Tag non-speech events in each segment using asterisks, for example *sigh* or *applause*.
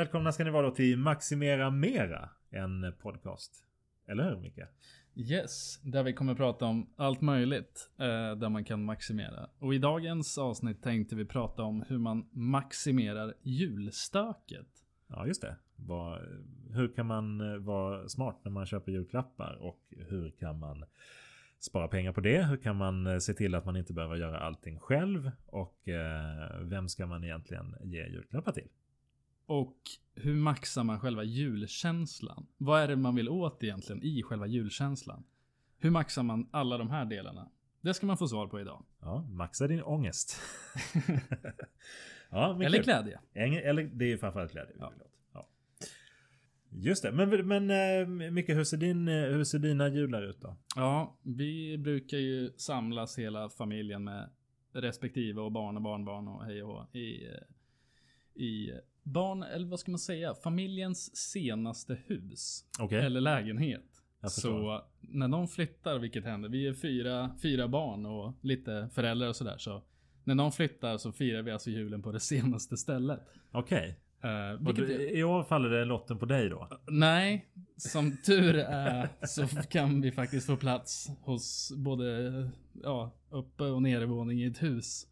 välkomna ska ni vara då till Maximera Mera, en podcast. Eller hur Micke? Yes, där vi kommer prata om allt möjligt eh, där man kan maximera. Och i dagens avsnitt tänkte vi prata om hur man maximerar julstöket. Ja, just det. Vad, hur kan man eh, vara smart när man köper julklappar och hur kan man spara pengar på det? Hur kan man eh, se till att man inte behöver göra allting själv? Och eh, vem ska man egentligen ge julklappar till? Och hur maxar man själva julkänslan? Vad är det man vill åt egentligen i själva julkänslan? Hur maxar man alla de här delarna? Det ska man få svar på idag. Ja, maxa din ångest. *laughs* ja, Eller kul. glädje. Eller det är ju framförallt glädje. Ja. ja. Just det, men, men eh, Micke, hur ser, din, eh, hur ser dina jular ut då? Ja, vi brukar ju samlas hela familjen med respektive och barn och barnbarn och hej och hå i, eh, i barn, eller vad ska man säga, familjens senaste hus. Okay. Eller lägenhet. Så när de flyttar, vilket händer, vi är fyra, fyra barn och lite föräldrar och sådär. Så när de flyttar så firar vi alltså julen på det *laughs* senaste stället. Okej. Okay. Uh, vilket... I år faller det lotten på dig då? Nej, som tur är så kan vi faktiskt få plats hos både ja, uppe och nedervåning i ett hus.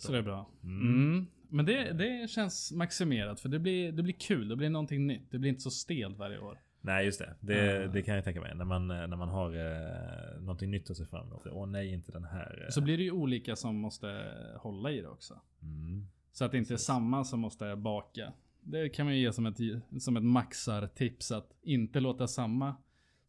Så det är bra. Mm. Mm. Men det, det känns maximerat för det blir, det blir kul. Det blir någonting nytt. Det blir inte så stelt varje år. Nej just det. Det, mm. det kan jag tänka mig. När man, när man har eh, någonting nytt att se fram emot. Åh nej, inte den här. Eh. Så blir det ju olika som måste hålla i det också. Mm. Så att det inte är samma som måste baka. Det kan man ju ge som ett, som ett maxartips. Att inte låta samma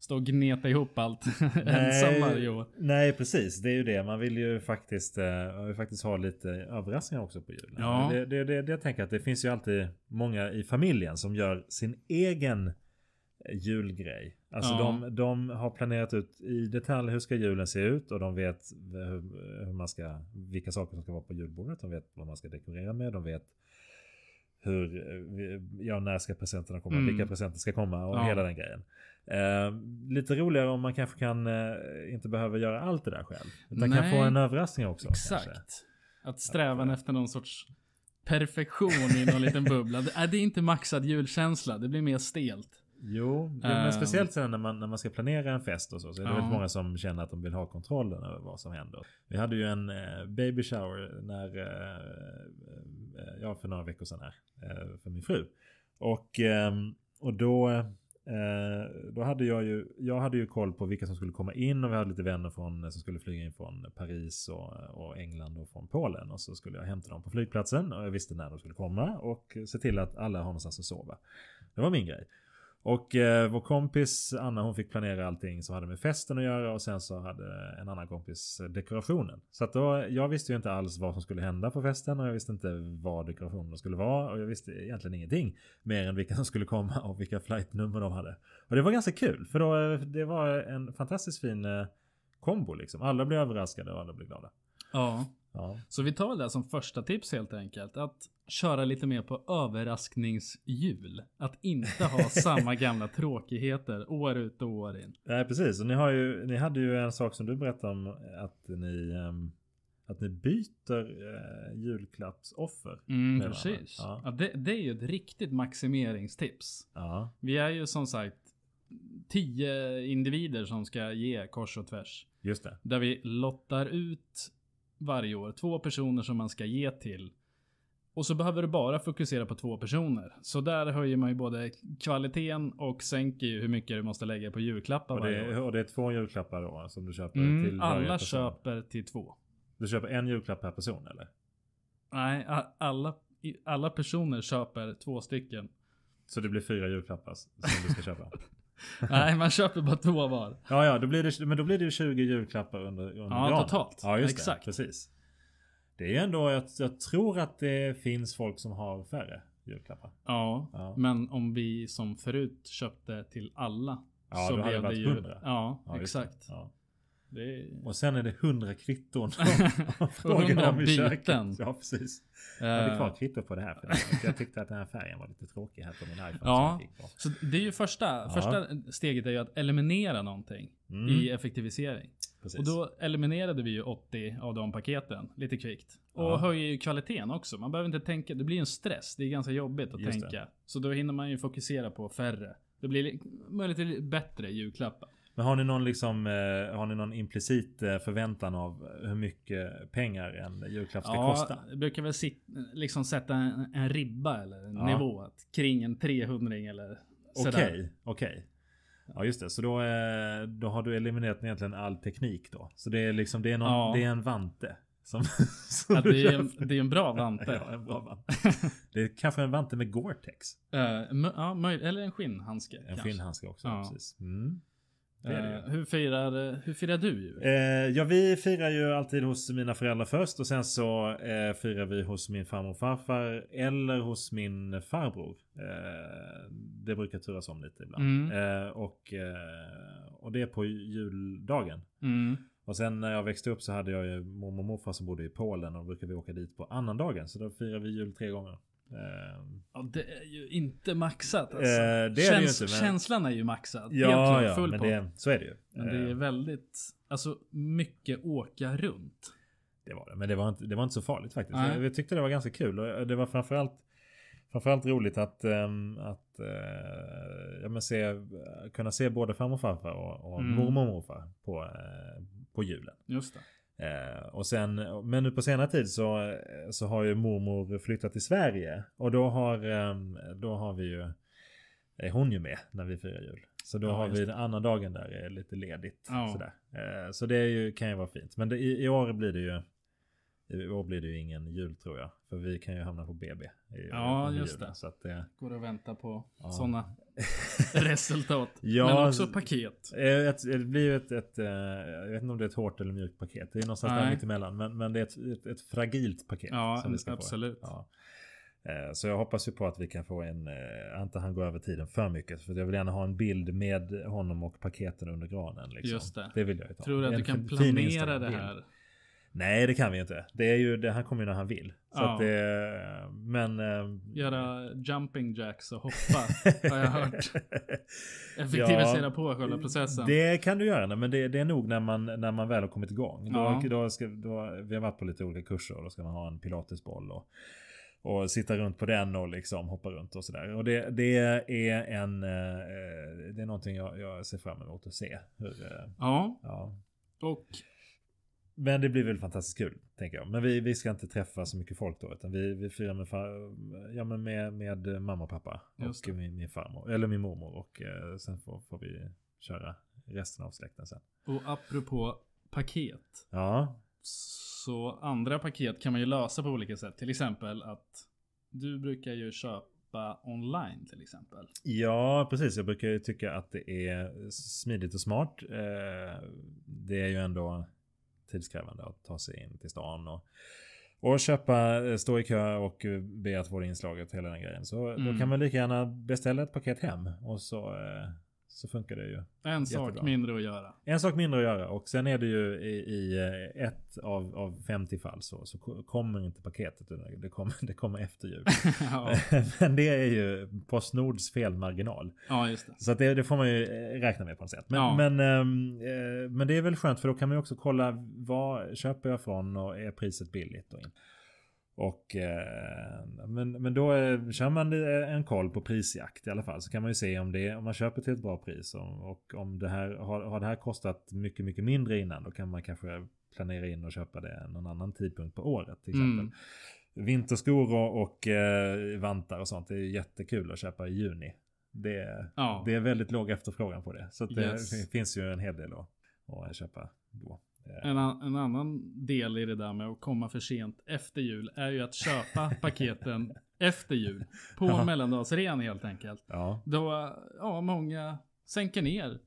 stå och gneta ihop allt ensam varje år. Nej precis, det är ju det. Man vill ju faktiskt, eh, faktiskt ha lite överraskningar också på julen. Ja. Det, det, det, det jag tänker att det finns ju alltid många i familjen som gör sin egen julgrej. Alltså ja. de, de har planerat ut i detalj hur ska julen se ut och de vet hur, hur man ska, vilka saker som ska vara på julbordet. De vet vad man ska dekorera med. De vet hur, ja när ska presenterna komma, mm. vilka presenter ska komma och ja. hela den grejen. Eh, lite roligare om man kanske kan, eh, inte behöver göra allt det där själv. Utan Nej. kan få en överraskning också. Exakt. Kanske. Att strävan att, efter någon sorts perfektion i någon liten bubbla. Det är inte maxad julkänsla, det blir mer stelt. Jo, jo men ehm. speciellt sen när man, när man ska planera en fest och så. Så är det ja. väldigt många som känner att de vill ha kontrollen över vad som händer. Vi hade ju en eh, baby shower när, eh, eh Eh, ja för några veckor sedan här. Eh, för min fru. Och, ehm, och då, eh, då hade jag ju, jag hade ju koll på vilka som skulle komma in och vi hade lite vänner från, som skulle flyga in från Paris och, och England och från Polen. Och så skulle jag hämta dem på flygplatsen och jag visste när de skulle komma och se till att alla har någonstans att sova. Det var min grej. Och eh, vår kompis Anna hon fick planera allting som hade med festen att göra och sen så hade en annan kompis dekorationen. Så att då, jag visste ju inte alls vad som skulle hända på festen och jag visste inte vad dekorationen skulle vara och jag visste egentligen ingenting. Mer än vilka *laughs* som skulle komma och vilka flightnummer de hade. Och det var ganska kul för då, eh, det var en fantastiskt fin eh, kombo liksom. Alla blev överraskade och alla blev glada. Ja. Ja. Så vi tar väl det som första tips helt enkelt. Att köra lite mer på överraskningsjul. Att inte ha *laughs* samma gamla tråkigheter år ut och år in. Nej precis. Och ni, har ju, ni hade ju en sak som du berättade om att ni um, att ni byter uh, julklappsoffer. Mm, precis. Ja. ja det, det, är ju ett riktigt maximeringstips. Ja. Vi är ju som sagt tio individer som ska ge kors och tvärs. Just det. Där vi lottar ut varje år. Två personer som man ska ge till. Och så behöver du bara fokusera på två personer. Så där höjer man ju både kvaliteten och sänker ju hur mycket du måste lägga på julklappar och det, varje år. Och det är två julklappar då som du köper mm, till varje Alla person. köper till två. Du köper en julklapp per person eller? Nej, alla, alla personer köper två stycken. Så det blir fyra julklappar som du ska köpa? *laughs* Nej, man köper bara två var. Ja, ja, då blir det, men då blir det 20 julklappar under, under Ja, granen. totalt. Ja, just Exakt. det. Precis. Det är ändå, jag, jag tror att det finns folk som har färre julklappar. Ja, ja, men om vi som förut köpte till alla. Ja, så då hade det, det ju... 100. Ja, ja exakt. Är... Och sen är det 100 kvitton. *laughs* Om byten. Ja precis. Jag hade kvar kvitto på det här. För jag tyckte att den här färgen var lite tråkig här på min iPhone. Ja, så det är ju första, ja. första steget är ju att eliminera någonting mm. i effektivisering. Precis. Och då eliminerade vi ju 80 av de paketen lite kvickt. Och Ja. höjer ju kvaliteten också. Man behöver inte tänka, det blir en stress. Det är ganska jobbigt att Just tänka. Så då hinner man ju fokusera på färre. Det blir li- möjligtvis bättre julklappar. Men har ni någon liksom, eh, har ni någon implicit eh, förväntan av hur mycket pengar en julklapp ska kosta? jag brukar väl sit, liksom sätta en, en ribba eller en Ja. nivå. Att kring en 300 eller Okej, sådär. okej. Ja just det, så då, eh, då har du eliminerat egentligen all teknik då. Så det är liksom, det är, någon, Ja. det är en vante. Som, *laughs* som Ja, det, är en, det är en bra *laughs* vante. Ja, en bra vante. Det är kanske en vante med Gore-Tex. Mö- ja, eller en skinnhandske. En kanske. skinnhandske också, Ja. precis. Mm. Det. Eh, hur, firar, hur firar du jul? Eh, ja, vi firar ju alltid hos mina föräldrar först och sen så eh, firar vi hos min farmor och farfar eller hos min farbror. Det brukar turas om lite ibland. Mm. Och, och det är på juldagen. Mm. Och sen när jag växte upp så hade jag ju mormor och morfar som bodde i Polen och då brukade vi åka dit på annandagen. Så då firar vi jul tre gånger. Eh, Ja, det är ju inte maxat alltså. Eh, det är Käns- inte, men- Känslan är ju maxad. Ja, ja, men det, så är det ju. Men det är Eh, väldigt, alltså mycket åka runt. Det var det. Men det var inte, det var inte så farligt faktiskt. Jag, jag tyckte det var ganska kul. Och det var framförallt, framförallt roligt att, ehm, att eh, ja, men se, kunna se både farmor och farfar och, och Mm. mormor och morfar på, eh, på julen. Just det. Eh, och sen, men nu på senare tid så, så har ju mormor flyttat till Sverige. Och då har, ehm, då har vi ju, är hon ju med när vi firar jul. Så då Ja, har vi den andra dagen där är lite ledigt. Ja. Sådär. Eh, så det är ju, kan ju vara fint. Men det, i, i år blir det ju i år blir det ju ingen jul tror jag. För vi kan ju hamna på BB. I, Ja, just julen. det. Så att, eh, Går och vänta på Ja. sådana *laughs* resultat. Ja, Men också paket. Eh, Ett, det blir ju ett, ett, eh, jag vet inte om det är ett hårt eller mjukt paket. Det är någonstans där Nej. mittemellan. Men, men det är ett, ett, ett fragilt paket. Ja, som vi ska absolut. Få. Ja. Eh, Så jag hoppas ju på att vi kan få en, inte han går över tiden för mycket. För jag vill gärna ha en bild med honom och paketen under granen. Liksom. Just det. Det vill jag ju ta. Tror du att En du kan planera det här? Nej det kan vi inte. Det är ju, det, han kommer ju när han vill. Så Ja. att det, men... eh, Göra jumping jacks och hoppa, *laughs* har jag hört. *laughs* Effektivisera på själva processen. Det kan du göra, men det, det är nog när man, när man väl har kommit igång. Ja. Då, då ska, då, vi har varit på lite olika kurser och då ska man ha en pilatesboll och, och sitta runt på den och liksom hoppa runt och sådär. Och det, det är en, eh, det är någonting jag, jag ser fram emot att se. Hur, eh, Ja, ja. och Men det blir väl fantastiskt kul, tänker jag. Men vi, vi ska inte träffa så mycket folk då, utan vi, vi firar med, ja, men med, med mamma och pappa. Och min, min farmor, eller min mormor. Och eh, sen får, får vi köra resten av släkten sen. Och apropå paket. Ja, Så andra paket kan man ju lösa på olika sätt. Till exempel att du brukar ju köpa online till exempel. Ja, precis. Jag brukar ju tycka att det är smidigt och smart. Eh, Det är ju ändå tidskrävande att ta sig in till stan och, och köpa, eh, stå i kö och eh, be att få det inslaget, hela den grejen. Så då Mm. kan man lika gärna beställa ett paket hem och så, eh, så funkar det ju. En sak Jättebra. mindre att göra. En sak mindre att göra och sen är det ju i, i eh, ett av, av 50 fall så, så ko- kommer inte paketet. Det kommer, *laughs* det kommer efter jul. *laughs* ja. *laughs* Men det är ju Postnords felmarginal. ja, just det. Så att det, det får man ju eh, räkna med på något sätt. Men, Ja. men, ehm, eh, men det är väl skönt för då kan man ju också kolla vad köper jag från och är priset billigt och inte. Och eh, men, men då eh, kör man eh, en koll på prisjakt i alla fall så kan man ju se om det om man köper till ett bra pris och, och om det här har, har det här kostat mycket mycket mindre innan då kan man kanske planera in och köpa det någon annan tidpunkt på året till exempel. Mm. Vinterskor och, och eh, vantar och sånt det är jättekul att köpa i juni. Det, Ja. det är väldigt låg efterfrågan på det. Så att Yes. det finns ju en hel del att, att köpa då. Eh, En, an- en annan del i det där med att komma för sent efter jul är ju att köpa *laughs* paketen efter jul. På Ja. mellandagsrean helt enkelt. Ja, Då, ja, många sänker ner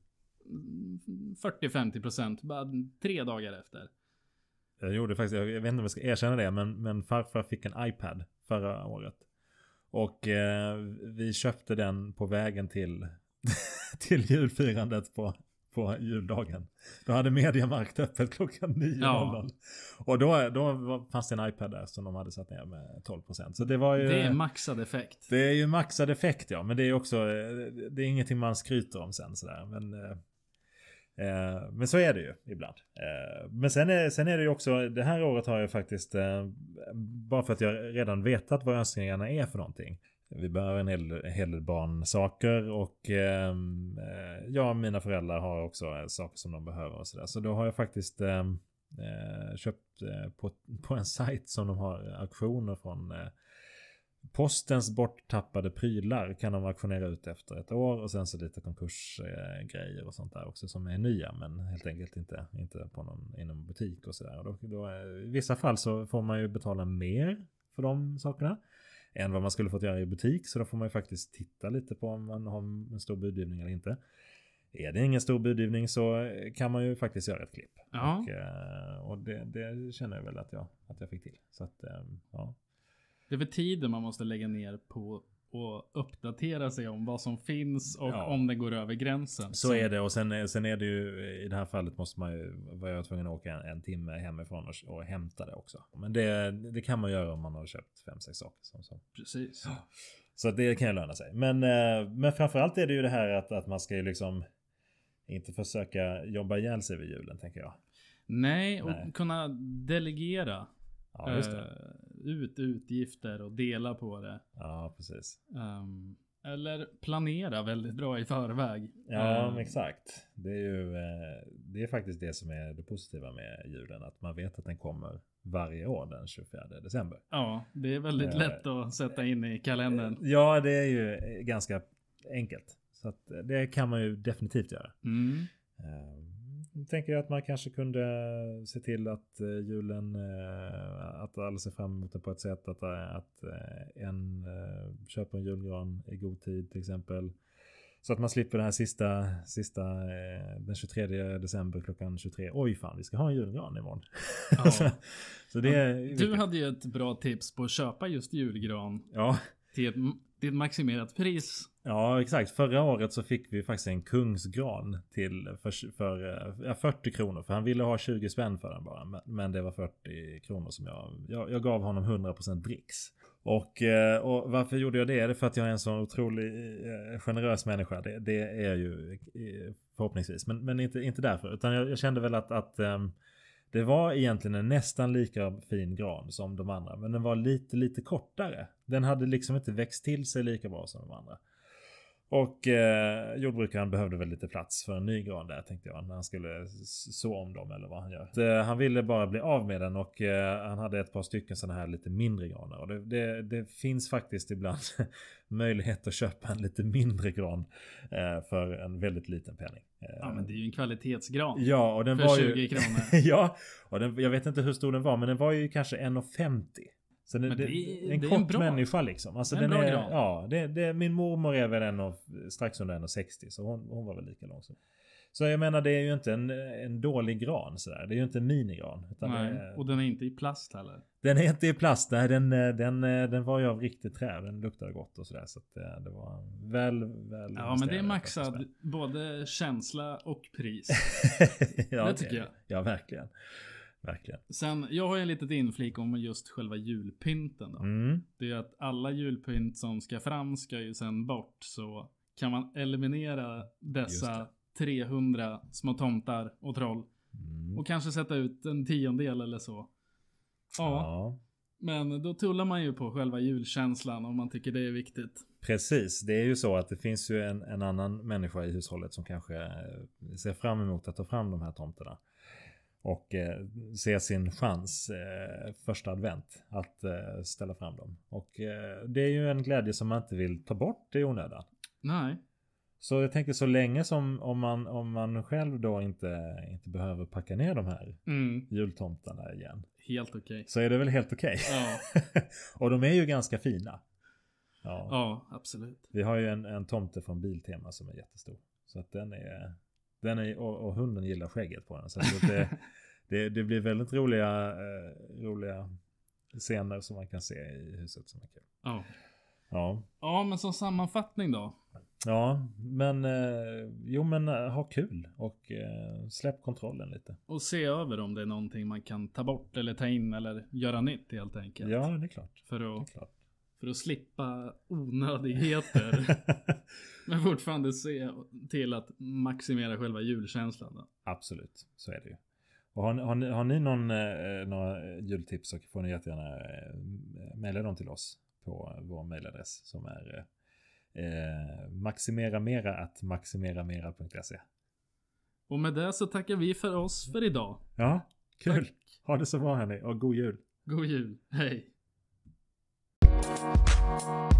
40-50% bara tre dagar efter. jag gjorde faktiskt, jag vet inte om jag ska erkänna det, men, men farfar fick en iPad förra året. Och eh, vi köpte den på vägen till, *laughs* till julfirandet på, på juldagen. Då hade Mediamarkt öppet klockan 9.00. Ja. Och då, då fanns det en iPad där som de hade satt ner med 12%. Så det var ju... Det är maxad effekt. Det är ju maxad effekt ja, men det är också, eh, det är ingenting man skryter om sen sådär. Men, eh, Eh, men så är det ju ibland. Eh, men sen är, sen är det ju också, det här året har jag faktiskt, eh, bara för att jag redan vetat vad önskningarna är för någonting. Vi behöver en hel, en hel del barnsaker och ehm, eh, jag och mina föräldrar har också eh, saker som de behöver och sådär. Så då har jag faktiskt ehm, eh, köpt eh, på, *laughs* på en sajt som de har auktioner från eh, Postens borttappade prylar kan de auktionera ut efter ett år och sen så lite konkursgrejer eh, och sånt där också som är nya men helt enkelt inte, inte på någon, inom butik och sådär. Då, då, eh, I vissa fall så får man ju betala mer för de sakerna än vad man skulle fått göra i butik så då får man ju faktiskt titta lite på om man har en stor budgivning eller inte. Är det ingen stor budgivning så kan man ju faktiskt göra ett klipp. Ja. Och, eh, och det, det, känner jag väl att jag, att jag fick till. Så att, eh, ja. Det är väl tiden man måste lägga ner på och uppdatera sig om vad som finns och ja. om det går över gränsen. Så, så, är det och sen, sen är det ju i det här fallet måste man ju vara tvungen att åka en, en timme hemifrån och, och hämta det också. Men det, det kan man göra om man har köpt fem sex saker. Som, som. Precis. Ja. Så det kan ju löna sig. Men, eh, men framförallt är det ju det här att, att man ska ju liksom inte försöka jobba ihjäl sig vid julen tänker jag. Nej, och Nej. kunna delegera. Ja, just det. Ut utgifter och dela på det. Ja, precis. Um, eller planera väldigt bra i förväg. Ja, um, exakt. Det är ju eh, det är faktiskt det som är det positiva med julen. Att man vet att den kommer varje år den 24 december. Ja, det är väldigt uh, lätt att sätta in i kalendern. Ja, det är ju ganska enkelt. Så att det kan man ju definitivt göra. Mm. Uh, tänker jag att man kanske kunde se till att eh, julen, eh, att alla ser fram emot det på ett sätt att, eh, att en köper en julgran i god tid till exempel. Så att man slipper det här sista, sista den 23 december klockan 23. Oj fan, vi ska ha en julgran imorgon. Ja. *laughs* så det, du hade ju ett bra tips på att köpa just julgran. Ja. Till ett, till ett maximerat pris. Ja exakt. Förra året så fick vi faktiskt en kungsgran till för, för ja, 40 kronor. För han ville ha 20 spänn för den bara. Men det var 40 kronor som jag, jag, jag gav honom 100% dricks. Och, eh, och, varför gjorde jag det? Det är för att jag är en så otroligt eh, generös människa. Det, det är jag ju eh, förhoppningsvis. Men, men inte, inte därför. Utan jag, jag kände väl att, att um, det var egentligen en nästan lika fin gran som de andra. Men den var lite, lite kortare. Den hade liksom inte växt till sig lika bra som de andra. Och eh, jordbrukaren behövde väl lite plats för en ny gran där tänkte jag. När han skulle så om dem eller vad han gör. Eh, han ville bara bli av med den och eh, han hade ett par stycken sådana här lite mindre granar. Och det, det, det finns faktiskt ibland *laughs* möjlighet att köpa en lite mindre gran eh, för en väldigt liten penning. Ja men det är ju en kvalitetsgran. Ja och den för var 20 kronor. *laughs* ja och den, jag vet inte hur stor den var men den var ju kanske 1,50. Så det, det, det, är en kort en bra, människa liksom. Alltså en den är, gran. ja, det, det, min mormor är väl en och, strax under 1,60 så hon, hon var väl lika lång som så jag menar det är ju inte en, en dålig gran sådär. Det är ju inte en minigran. Nej, är, och den är inte i plast heller. Den är inte i plast. Nej, den, den, den var ju av riktigt trä. Den luktade gott och sådär. Så att eh, det var väl, väl Ja men det är maxad både känsla och pris. *laughs* ja, det tycker jag. Ja verkligen. Verkligen. Sen, jag har ju en litet inflik om just själva julpynten. Då. Mm. Det är att alla julpynt som ska fram ska ju sen bort. Så kan man eliminera dessa 300 små tomtar och troll. Mm. Och kanske sätta ut en tiondel eller så. Ja. ja. Men då tullar man ju på själva julkänslan om man tycker det är viktigt. Precis, det är ju så att det finns ju en, en annan människa i hushållet som kanske ser fram emot att ta fram de här tomterna och eh, se sin chans eh, första advent att eh, ställa fram dem. Och eh, det är ju en glädje som man inte vill ta bort i onödan. Nej. Så jag tänker så länge som om man, om man själv då inte, inte behöver packa ner de här mm. jultomtarna igen. Helt okej. Okay. Så är det väl helt okej. Okay. Ja. *laughs* och de är ju ganska fina. Ja, ja absolut. Vi har ju en, en tomte från Biltema som är jättestor. Så att den är, den är, och, och hunden gillar skägget på den. Så det, *laughs* det, det, blir väldigt roliga, eh, roliga scener som man kan se i huset som är kul. Ja. Ja. Ja, men som sammanfattning då. Ja, men eh, jo men eh, ha kul och eh, släpp kontrollen lite. Och se över om det är någonting man kan ta bort eller ta in eller göra nytt helt enkelt. Ja, det är klart. För att klart. För att slippa onödigheter. *laughs* men fortfarande se till att maximera själva julkänslan. Då. Absolut, så är det ju. Och har, har, ni, har ni någon, eh, några jultips så får ni jättegärna eh, mejla dem till oss på vår mejladress som är eh, maximeramera att maximeramera.se. Och med det så tackar vi för oss för idag. Ja, kul. Tack. Ha det så bra hörni och god jul. God jul. Hej. Thank you.